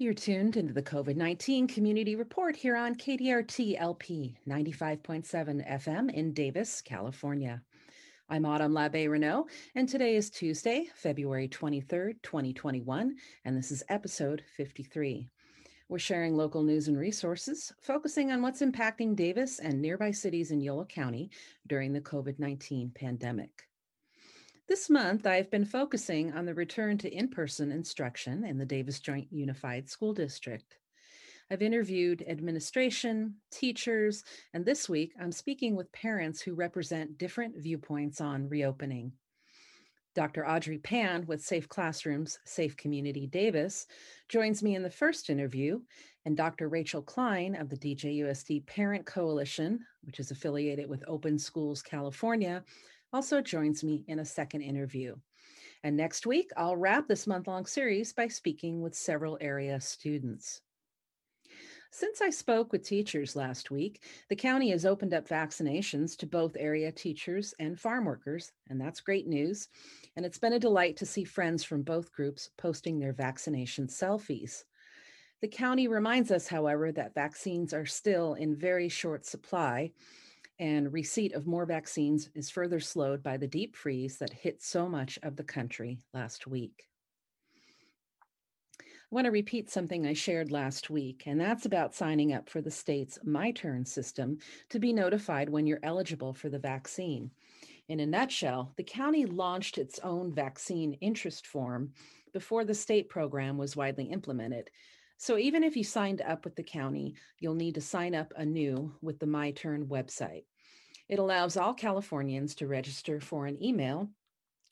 You're tuned into the COVID 19 Community Report here on KDRT LP 95.7 FM in Davis, California. I'm Autumn Labbe Renault, and today is Tuesday, February 23rd, 2021, and this is episode 53. We're sharing local news and resources, focusing on what's impacting Davis and nearby cities in Yolo County during the COVID 19 pandemic. This month, I've been focusing on the return to in person instruction in the Davis Joint Unified School District. I've interviewed administration, teachers, and this week I'm speaking with parents who represent different viewpoints on reopening. Dr. Audrey Pan with Safe Classrooms, Safe Community Davis joins me in the first interview, and Dr. Rachel Klein of the DJUSD Parent Coalition, which is affiliated with Open Schools California, also joins me in a second interview. And next week, I'll wrap this month long series by speaking with several area students. Since I spoke with teachers last week, the county has opened up vaccinations to both area teachers and farm workers, and that's great news. And it's been a delight to see friends from both groups posting their vaccination selfies. The county reminds us, however, that vaccines are still in very short supply and receipt of more vaccines is further slowed by the deep freeze that hit so much of the country last week. I want to repeat something I shared last week, and that's about signing up for the state's My Turn system to be notified when you're eligible for the vaccine. In a nutshell, the county launched its own vaccine interest form before the state program was widely implemented, so even if you signed up with the county, you'll need to sign up anew with the My Turn website. It allows all Californians to register for an email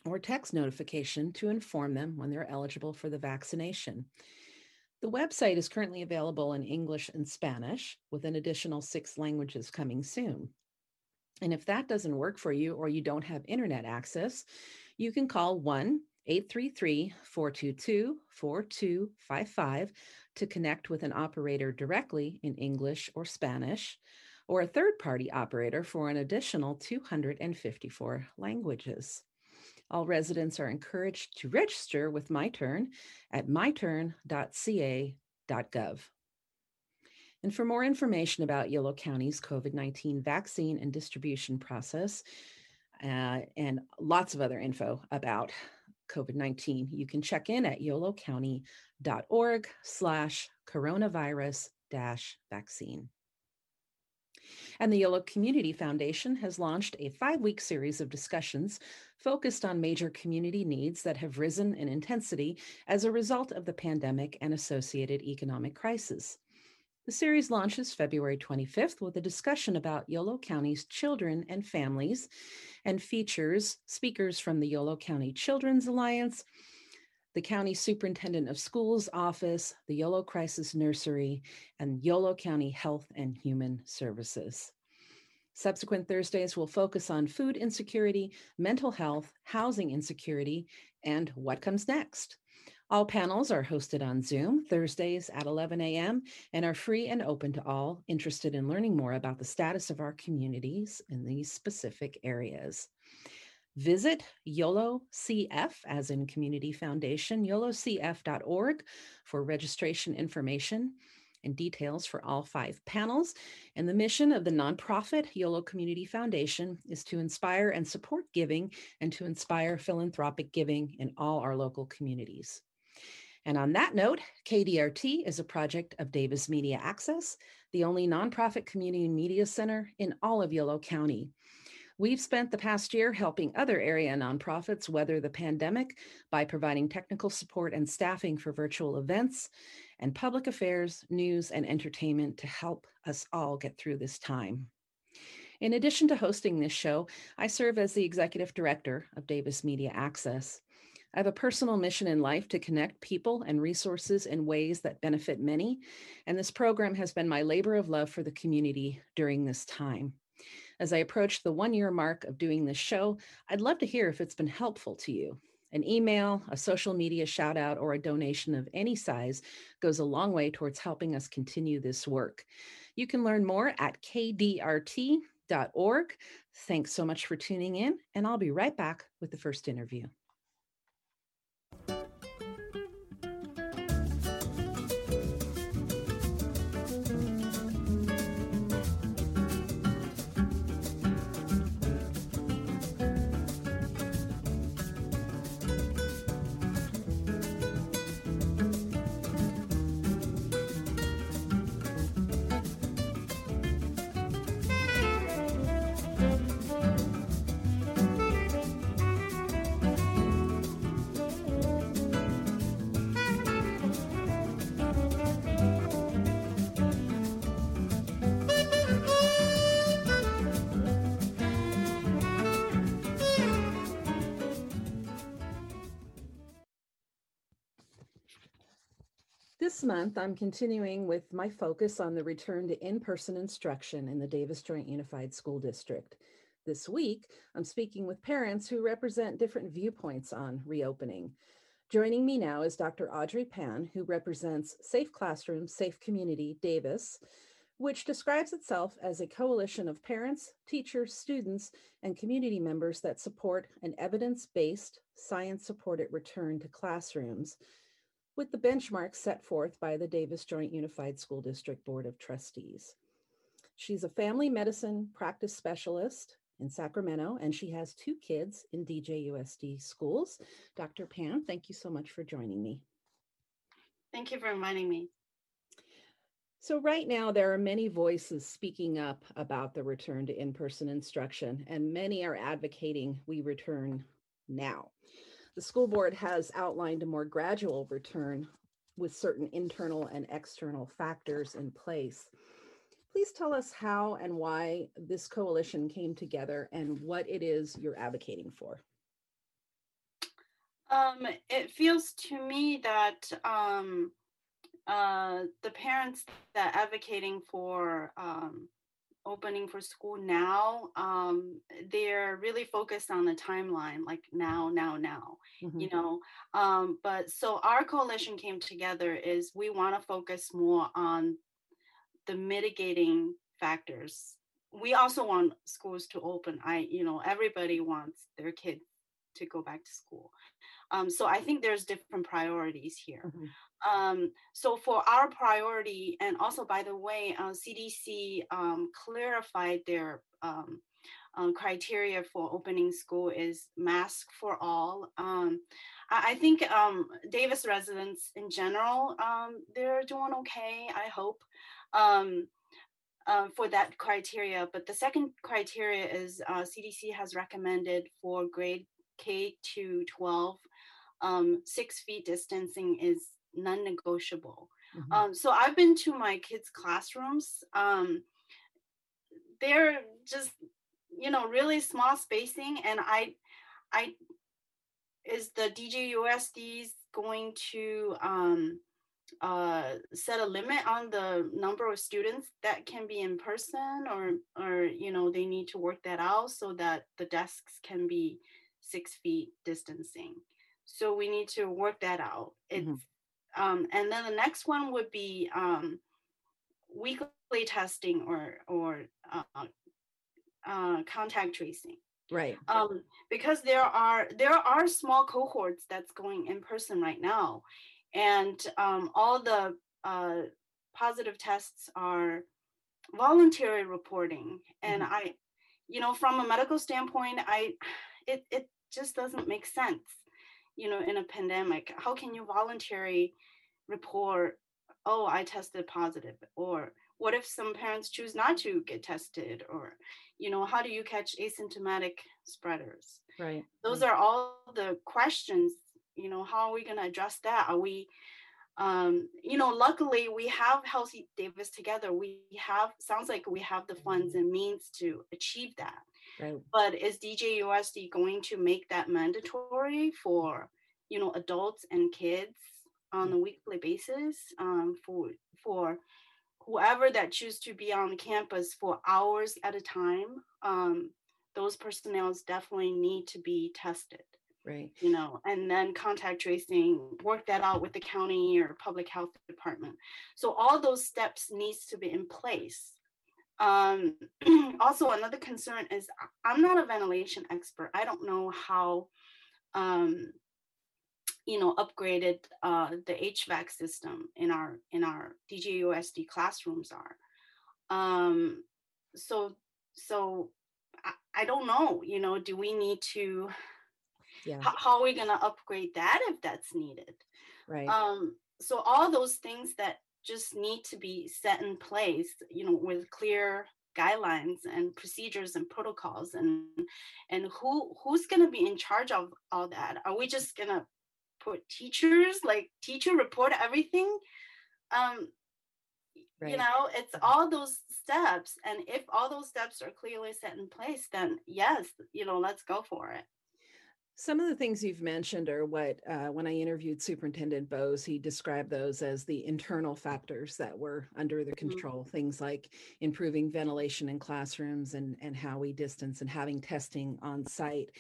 or text notification to inform them when they're eligible for the vaccination. The website is currently available in English and Spanish, with an additional six languages coming soon. And if that doesn't work for you or you don't have internet access, you can call 1 833 422 4255 to connect with an operator directly in English or Spanish, or a third party operator for an additional 254 languages. All residents are encouraged to register with MyTurn at myturn.ca.gov. And for more information about Yolo County's COVID 19 vaccine and distribution process, uh, and lots of other info about COVID 19, you can check in at yolocounty.org slash coronavirus dash vaccine. And the Yolo Community Foundation has launched a five week series of discussions focused on major community needs that have risen in intensity as a result of the pandemic and associated economic crisis. The series launches February 25th with a discussion about Yolo County's children and families and features speakers from the Yolo County Children's Alliance, the County Superintendent of Schools Office, the Yolo Crisis Nursery, and Yolo County Health and Human Services. Subsequent Thursdays will focus on food insecurity, mental health, housing insecurity, and what comes next. All panels are hosted on Zoom Thursdays at 11 a.m. and are free and open to all interested in learning more about the status of our communities in these specific areas. Visit YOLO CF, as in Community Foundation, yolocf.org for registration information and details for all five panels. And the mission of the nonprofit YOLO Community Foundation is to inspire and support giving and to inspire philanthropic giving in all our local communities. And on that note, KDRT is a project of Davis Media Access, the only nonprofit community media center in all of Yolo County. We've spent the past year helping other area nonprofits weather the pandemic by providing technical support and staffing for virtual events and public affairs, news, and entertainment to help us all get through this time. In addition to hosting this show, I serve as the executive director of Davis Media Access. I have a personal mission in life to connect people and resources in ways that benefit many, and this program has been my labor of love for the community during this time. As I approach the one year mark of doing this show, I'd love to hear if it's been helpful to you. An email, a social media shout out, or a donation of any size goes a long way towards helping us continue this work. You can learn more at kdrt.org. Thanks so much for tuning in, and I'll be right back with the first interview. This month, I'm continuing with my focus on the return to in person instruction in the Davis Joint Unified School District. This week, I'm speaking with parents who represent different viewpoints on reopening. Joining me now is Dr. Audrey Pan, who represents Safe Classroom, Safe Community Davis, which describes itself as a coalition of parents, teachers, students, and community members that support an evidence based, science supported return to classrooms with the benchmarks set forth by the Davis Joint Unified School District Board of Trustees. She's a family medicine practice specialist in Sacramento, and she has two kids in DJUSD schools. Dr. Pan, thank you so much for joining me. Thank you for inviting me. So, right now, there are many voices speaking up about the return to in person instruction, and many are advocating we return now. The school board has outlined a more gradual return with certain internal and external factors in place. Please tell us how and why this coalition came together and what it is you're advocating for. Um, it feels to me that um, uh, the parents that advocating for um, opening for school now, um, they're really focused on the timeline, like now, now, now, mm-hmm. you know. Um, but so our coalition came together is we want to focus more on the mitigating factors. We also want schools to open. I, you know, everybody wants their kid to go back to school. Um, so I think there's different priorities here. Mm-hmm. Um, so for our priority, and also by the way, uh, CDC um, clarified their um, um, criteria for opening school is mask for all. Um, I, I, think um, Davis residents in general, they're doing okay. I hope. Uh, for that criteria, but the second criteria is uh, CDC has recommended for grade K to 12, um, six feet distancing is non-negotiable. Mm-hmm. Um, so I've been to my kids' classrooms. Um, they're just, you know, really small spacing, and I, I, is the DJUSDs going to um, uh, set a limit on the number of students that can be in person, or, or you know, they need to work that out so that the desks can be six feet distancing. So we need to work that out. It's mm-hmm um, and then the next one would be um, weekly testing or or uh, uh, contact tracing. Right. Um, because there are there are small cohorts that's going in person right now, and um, all the uh, positive tests are voluntary reporting, and mm-hmm. I, you know, from a medical standpoint, I, it it just doesn't make sense you know in a pandemic how can you voluntarily report oh i tested positive or what if some parents choose not to get tested? or you know how do you catch asymptomatic spreaders? Right those are all the questions you know how are we going to address that? Are we um, you know luckily we have healthy davis together. We have sounds like we have the funds and means to achieve that Right. But is DJUSD going to make that mandatory for you know adults and kids on a weekly basis um, for for whoever that choose to be on campus for hours at a time? Um, those personnels definitely need to be tested. Right. You know, and then contact tracing, work that out with the county or public health department. So all those steps needs to be in place um, also, another concern is I'm not a ventilation expert. I don't know how, um, you know, upgraded uh, the HVAC system in our in our DJUSD classrooms are. Um, so so I, I don't know. You know, do we need to? Yeah. How, how are we going to upgrade that if that's needed? Right. Um, so all those things that just need to be set in place, you know, with clear guidelines and procedures and protocols and and who who's going to be in charge of all that? Are we just going to put teachers like teacher report everything? Um right. you know it's all those steps and if all those steps are clearly set in place then yes you know let's go for it Some of the things you've mentioned are what, uh, when I interviewed Superintendent Bowes, he described those as the internal factors that were under the Mhm. control. Things like improving ventilation in classrooms and, and how we distance and having testing on site.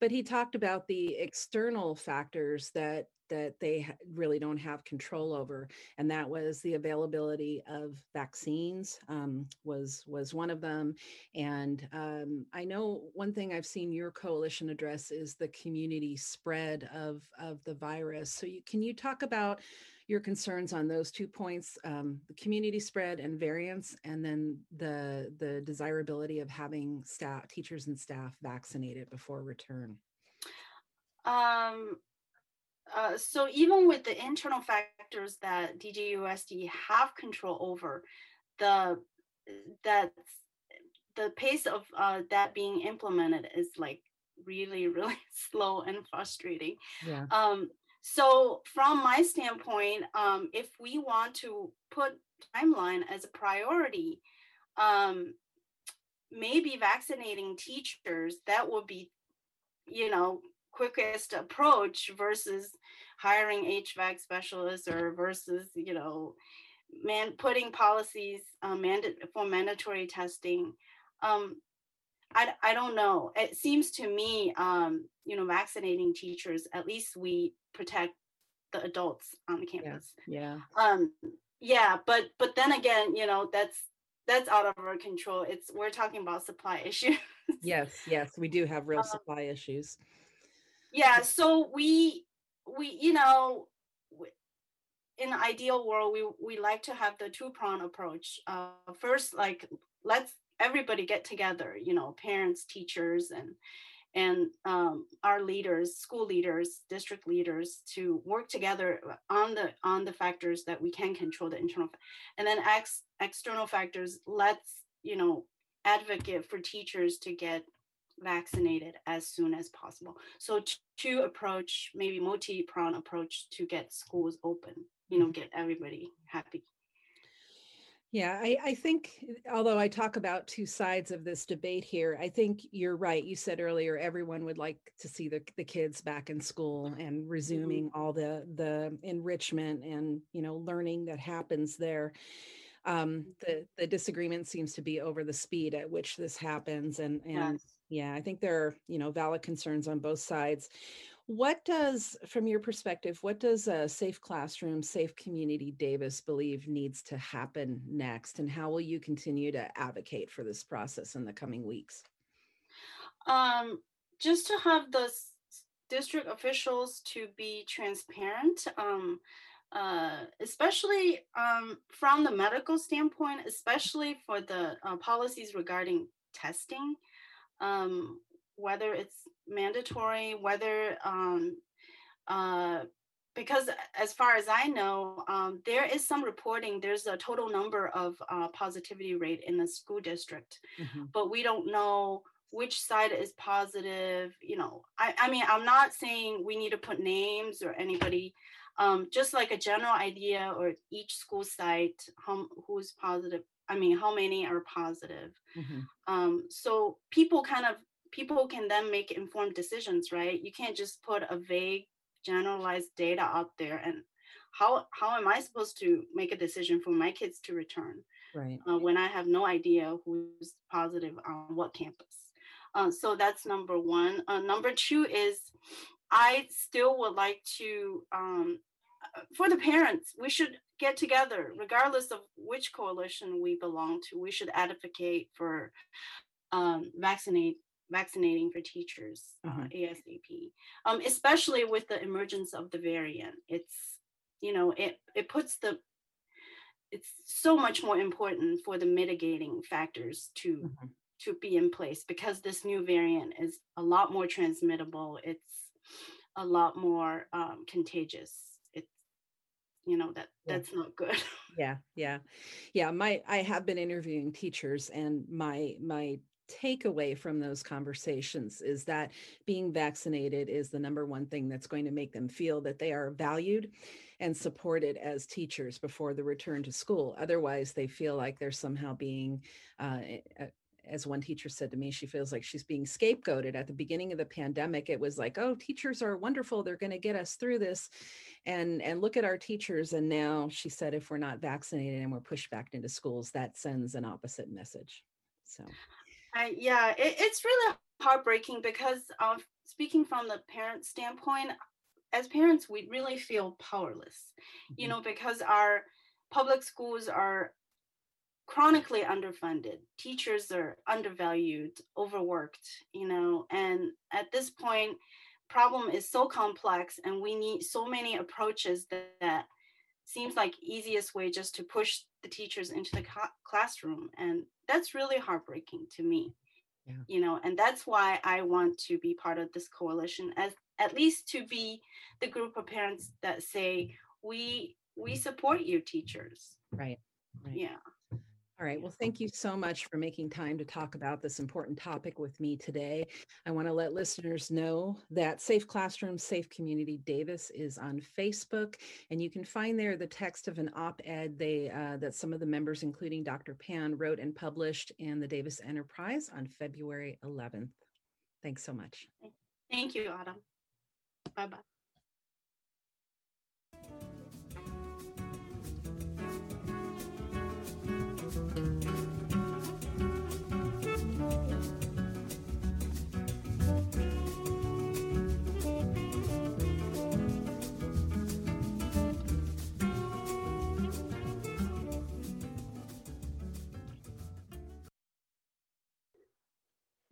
But he talked about the external factors that that they really don't have control over, and that was the availability of vaccines um, was was one of them. And um, I know one thing I've seen your coalition address is the community spread of of the virus. So you, can you talk about your concerns on those two points um, the community spread and variants and then the the desirability of having staff teachers and staff vaccinated before return Um, uh, so even with the internal factors that DJUSD have control over, the that the pace of uh, that being implemented is like really really slow and frustrating. yeah Um, so from my standpoint, um, if we want to put timeline as a priority, um, maybe vaccinating teachers that would be you know quickest approach versus hiring hvac specialists or versus you know man putting policies uh, manda- for mandatory testing. Um, I, I don't know. It seems to me um, you know vaccinating teachers at least we protect the adults on the yeah campus. yeah. Um yeah but but then again you know that's that's out of our control. It's we're talking about supply issues. Yes yes we do have real Um, supply issues yeah so we we you know in the ideal world we we like to have the two prong approach uh first like let's everybody get together you know parents teachers and and um, our leaders school leaders district leaders to work together on the on the factors that we can control the internal and then ex, external factors let's you know advocate for teachers to get vaccinated as soon as possible. So t- to approach maybe multi-pronged approach to get schools open you know mm-hmm. get everybody happy. Yeah, I, I think, although I talk about two sides of this debate here, I think you're right. You said earlier everyone would like to see the, the kids back in school and mm-hmm. resuming all the the enrichment and you know learning that happens there. Um, mm-hmm. the the disagreement seems to be over the speed at which this happens, and and yes yeah, I think there are you know valid concerns on both sides. What does, from your perspective, what does a safe classroom, safe community Davis believe needs to happen next? And how will you continue to advocate for this process in the coming weeks? um just to have the district officials to be transparent um uh, especially um, from the medical standpoint, especially for the uh, policies regarding testing, um, whether it's mandatory, whether um, uh, because as far as I know, um, there is some reporting. There's a total number of uh, positivity rate in the school district, Mhm. but we don't know which side is positive. You know, I, I mean, I'm not saying we need to put names or anybody. Um, just like a general idea, or each school site, how who's positive. I mean, how many are positive? Mhm. um, so people kind of people can then make informed decisions right you can't just put a vague generalized data out there and how how am i supposed to make a decision for my kids to return Right. uh, when i have no idea who's positive on what campus uh, so that's number one uh, number two is i still would like to um, uh, for the parents we should get together regardless of which coalition we belong to we should advocate for um, vaccinate vaccinating for teachers uh, Mhm. asap um, especially with the emergence of the variant it's you know it it puts the it's so much more important for the mitigating factors to Mhm. to be in place because this new variant is a lot more transmittable it's a lot more um, contagious you know that that's not good Yeah, yeah. Yeah, my I have been interviewing teachers and my my takeaway from those conversations is that being vaccinated is the number one thing that's going to make them feel that they are valued and supported as teachers before the return to school. Otherwise, they feel like they're somehow being uh, e- uh, as one teacher said to me, she feels like she's being scapegoated. At the beginning of the pandemic, it was like, oh, teachers are wonderful. They're going to get us through this. And, and look at our teachers. And now she said, if we're not vaccinated and we're pushed back into schools, that sends an opposite message. So, I, yeah, it, it's really heartbreaking because uh, speaking from the parent standpoint, as parents, we really feel powerless, you mm-hmm. know, because our public schools are chronically underfunded teachers are undervalued overworked you know and at this point problem is so complex and we need so many approaches that, that seems like easiest way just to push the teachers into the classroom and that's really heartbreaking to me yeah. you know and that's why i want to be part of this coalition as at least to be the group of parents that say we we support you teachers right, right. yeah all right. Well, thank you so much for making time to talk about this important topic with me today. I want to let listeners know that Safe Classroom, Safe Community Davis is on Facebook, and you can find there the text of an op-ed they uh, that some of the members, including Dr. Pan, wrote and published in the Davis Enterprise on February 11th. Thanks so much. Thank you, Autumn. Bye bye.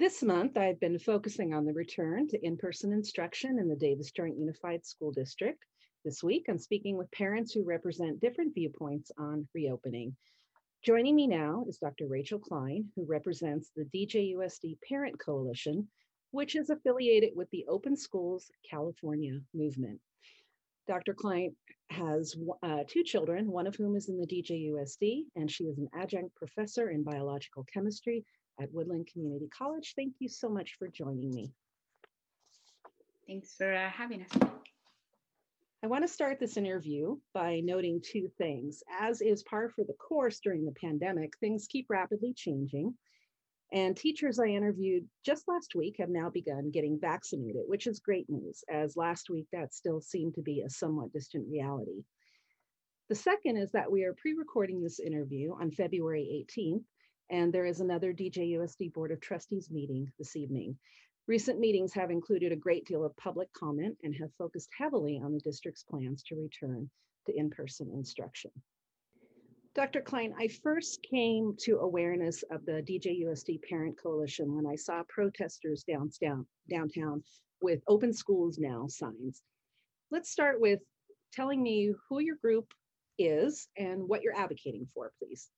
This month, I've been focusing on the return to in-person instruction in the Davis Joint Unified School District. This week, I'm speaking with parents who represent different viewpoints on reopening. Joining me now is Dr. Rachel Klein, who represents the DJUSD Parent Coalition, which is affiliated with the Open Schools California movement. Dr. Klein has uh, two children, one of whom is in the DJUSD, and she is an adjunct professor in biological chemistry at Woodland Community College. Thank you so much for joining me. Thanks for uh, having us. I want to start this interview by noting two things. As is par for the course during the pandemic, things keep rapidly changing. And teachers I interviewed just last week have now begun getting vaccinated, which is great news, as last week that still seemed to be a somewhat distant reality. The second is that we are pre recording this interview on February 18th, and there is another DJUSD Board of Trustees meeting this evening. Recent meetings have included a great deal of public comment and have focused heavily on the district's plans to return to in-person instruction. Dr. Klein, I first came to awareness of the DJUSD Parent Coalition when I saw protesters downtown, downtown with open schools now signs. Let's start with telling me who your group is and what you're advocating for, please.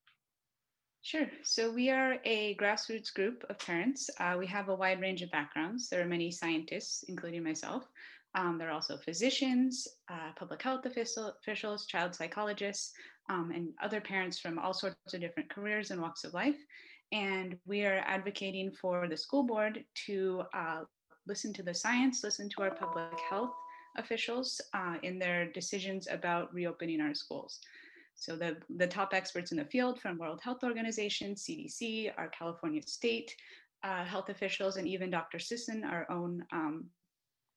Sure. So we are a grassroots group of parents. Uh, we have a wide range of backgrounds. There are many scientists, including myself. Um, there are also physicians, uh, public health officials, child psychologists, um, and other parents from all sorts of different careers and walks of life. And we are advocating for the school board to uh, listen to the science, listen to our public health officials uh, in their decisions about reopening our schools. So the, the top experts in the field from World Health Organization, CDC, our California state uh, health officials, and even Dr. Sisson, our own um,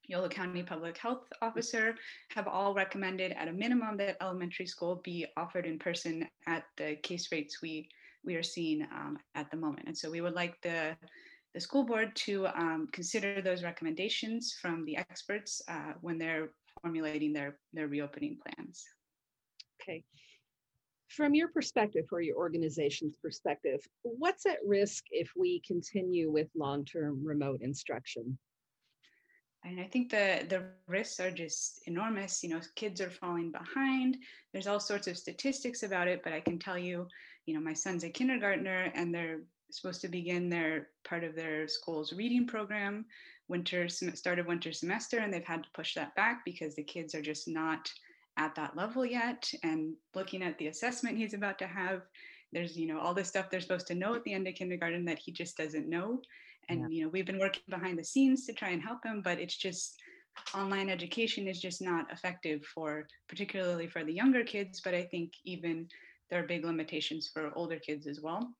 Yolo County Public Health Officer, have all recommended at a minimum that elementary school be offered in person at the case rates we, we are seeing um, at the moment. And so we would like the, the school board to um, consider those recommendations from the experts uh, when they're formulating their, their reopening plans. Okay from your perspective or your organization's perspective, what's at risk if we continue with long-term remote instruction? And I think the the risks are just enormous. You know, kids are falling behind. There's all sorts of statistics about it, but I can tell you, you know, my son's a kindergartner and they're supposed to begin their part of their school's reading program winter started winter semester and they've had to push that back because the kids are just not at that level yet and looking at the assessment he's about to have there's you know all this stuff they're supposed to know at the end of kindergarten that he just doesn't know and yeah. you know we've been working behind the scenes to try and help him but it's just online education is just not effective for particularly for the younger kids but i think even there are big limitations for older kids as well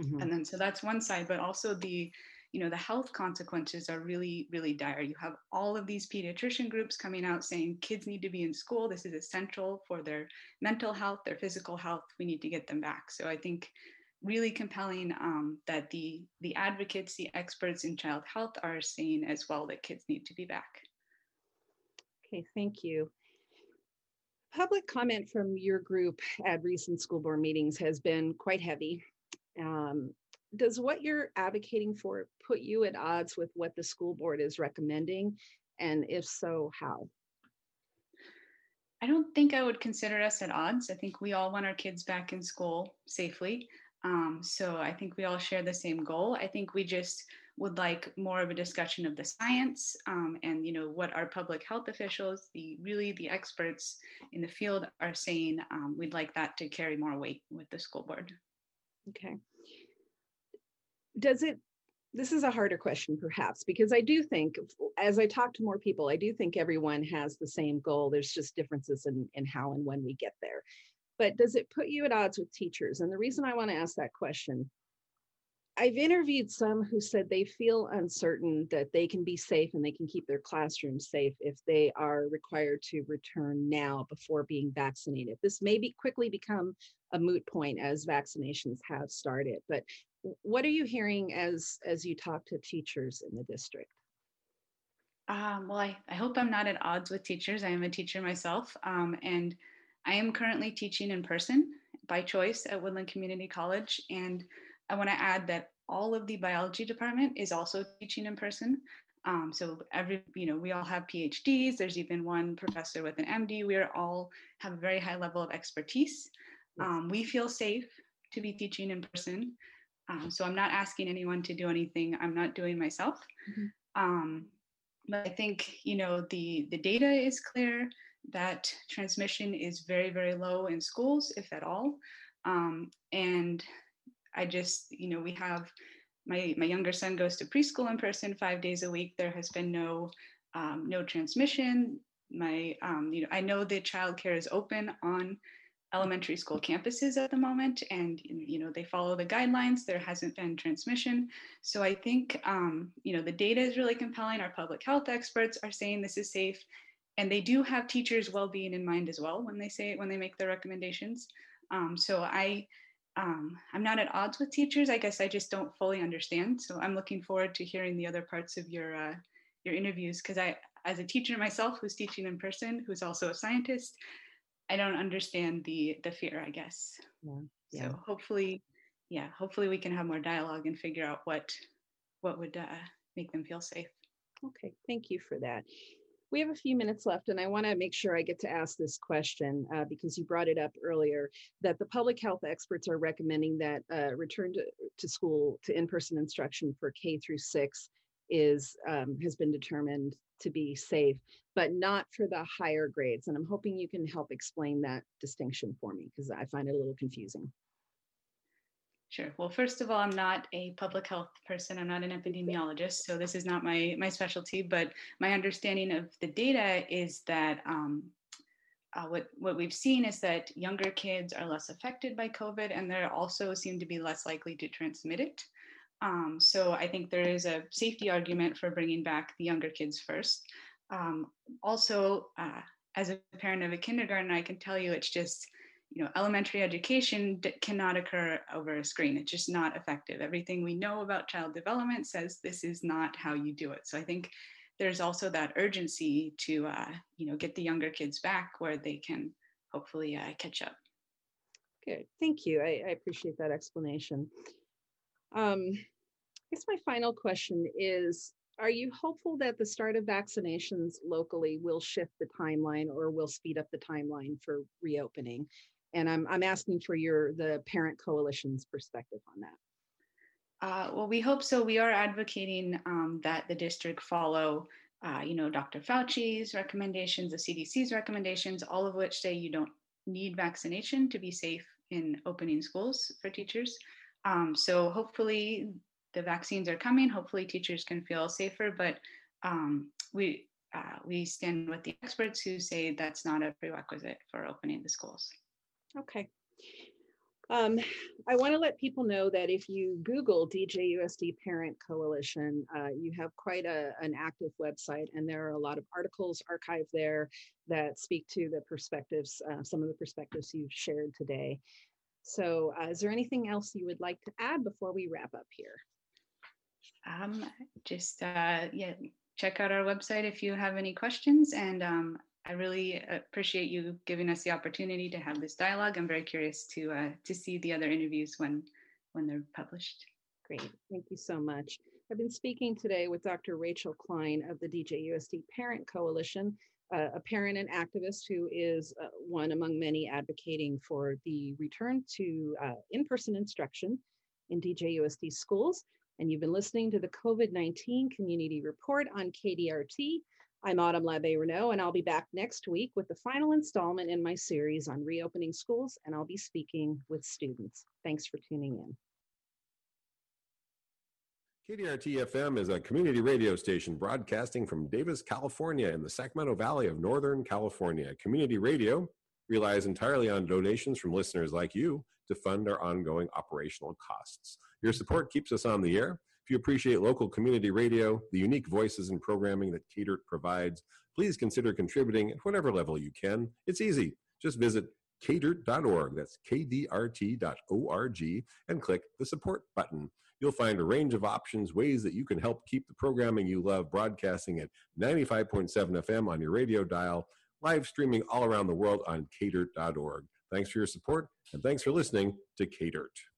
Mm-hmm. And then so that's one side, but also the you know the health consequences are really really dire. You have all of these pediatrician groups coming out saying kids need to be in school. This is essential for their mental health their physical health. We need to get them back. So i think really compelling um, that the the advocates the experts in child health are saying as well that kids need to be back. Okay thank you. Public comment from your group at recent school board meetings has been quite heavy. Um, does what you're advocating for put you at odds with what the school board is recommending? And if so, how? I don't think I would consider us at odds. I think we all want our kids back in school safely. Um, so I think we all share the same goal. I think we just would like more of a discussion of the science um, and you know what our public health officials, the really the experts in the field are saying. Um, we'd like that to carry more weight with the school board. Okay does it this is a harder question perhaps because i do think as i talk to more people i do think everyone has the same goal. There's just differences in, in how and when we get there. But does it put you at odds with teachers? And the reason i want to ask that question i've interviewed some who said they feel uncertain that they can be safe and they can keep their classrooms safe if they are required to return now before being vaccinated. This may be quickly become a moot point as vaccinations have started but what are you hearing as as you talk to teachers in the district? Um, well I, I hope i'm not at odds with teachers. I am a teacher myself um, and i am currently teaching in person by choice at woodland community college. And i want to add that all of the biology department is also teaching in person. Um, so every you know we all have phds there's even one professor with an md we are all have a very high level of expertise. Um, we feel safe to be teaching in person um, so I'm not asking anyone to do anything I'm not doing myself. Mm-hmm. Um, but I think you know the the data is clear that transmission is very very low in schools, if at all. Um, and I just you know we have my my younger son goes to preschool in person five days a week. There has been no um, no transmission. My um, you know I know the childcare is open on elementary school campuses at the moment and you know they follow the guidelines there hasn't been transmission. So i think um, you know the data is really compelling our public health experts are saying this is safe and they do have teachers well-being in mind as well when they say when they make their recommendations. Um, so i um, i'm not at odds with teachers i guess i just don't fully understand. So i'm looking forward to hearing the other parts of your uh, your interviews because i as a teacher myself who's teaching in person who's also a scientist I don't understand the the fear, I guess. Yeah. yeah. So hopefully, yeah, hopefully we can have more dialogue and figure out what what would uh, make them feel safe. Okay, thank you for that. We have a few minutes left, and I want to make sure I get to ask this question uh, because you brought it up earlier that the public health experts are recommending that uh, return to, to school to in person instruction for K through six is um, has been determined to be safe, but not for the higher grades. And I'm hoping you can help explain that distinction for me because I find it a little confusing. Sure. Well, first of all, I'm not a public health person. I'm not an epidemiologist, so this is not my my specialty. But my understanding of the data is that um, uh, what what we've seen is that younger kids are less affected by COVID, and they also seem to be less likely to transmit it. Um, so I think there is a safety argument for bringing back the younger kids first. Um, also, uh, as a parent of a kindergarten, I can tell you it's just, you know, elementary education d- cannot occur over a screen. It's just not effective. Everything we know about child development says this is not how you do it. So I think there's also that urgency to, uh, you know, get the younger kids back where they can hopefully uh, catch up. Good, thank you. I, I appreciate that explanation. Um, guess my final question is Are you hopeful that the start of vaccinations locally will shift the timeline or will speed up the timeline for reopening? And I'm, I'm asking for your the parent coalition's perspective on that. Uh, well, we hope so. We are advocating um, that the district follow, uh, you know, Dr. Fauci's recommendations, the CDC's recommendations, all of which say you don't need vaccination to be safe in opening schools for teachers. Um, so hopefully the vaccines are coming. Hopefully, teachers can feel safer. But um, we uh, we stand with the experts who say that's not a prerequisite for opening the schools. Okay. Um, I want to let people know that if you Google DJUSD Parent Coalition, uh, you have quite a, an active website, and there are a lot of articles archived there that speak to the perspectives, uh, some of the perspectives you've shared today. So, uh, is there anything else you would like to add before we wrap up here? Um, just uh, yeah, check out our website if you have any questions, and um, I really appreciate you giving us the opportunity to have this dialogue. I'm very curious to uh, to see the other interviews when when they're published. Great, thank you so much. I've been speaking today with Dr. Rachel Klein of the DJUSD Parent Coalition, uh, a parent and activist who is uh, one among many advocating for the return to uh, in-person instruction in DJUSD schools. And you've been listening to the COVID-19 Community Report on KDRT. I'm Autumn Labbe Renault, and I'll be back next week with the final installment in my series on reopening schools, and I'll be speaking with students. Thanks for tuning in. KDRT FM is a community radio station broadcasting from Davis, California, in the Sacramento Valley of Northern California. Community radio relies entirely on donations from listeners like you to fund our ongoing operational costs. Your support keeps us on the air if you appreciate local community radio, the unique voices and programming that KDRT provides, please consider contributing at whatever level you can. It's easy. Just visit kdrt.org, that's kdrt.org, and click the support button. You'll find a range of options, ways that you can help keep the programming you love broadcasting at 95.7 FM on your radio dial, live streaming all around the world on kdrt.org. Thanks for your support, and thanks for listening to KDRT.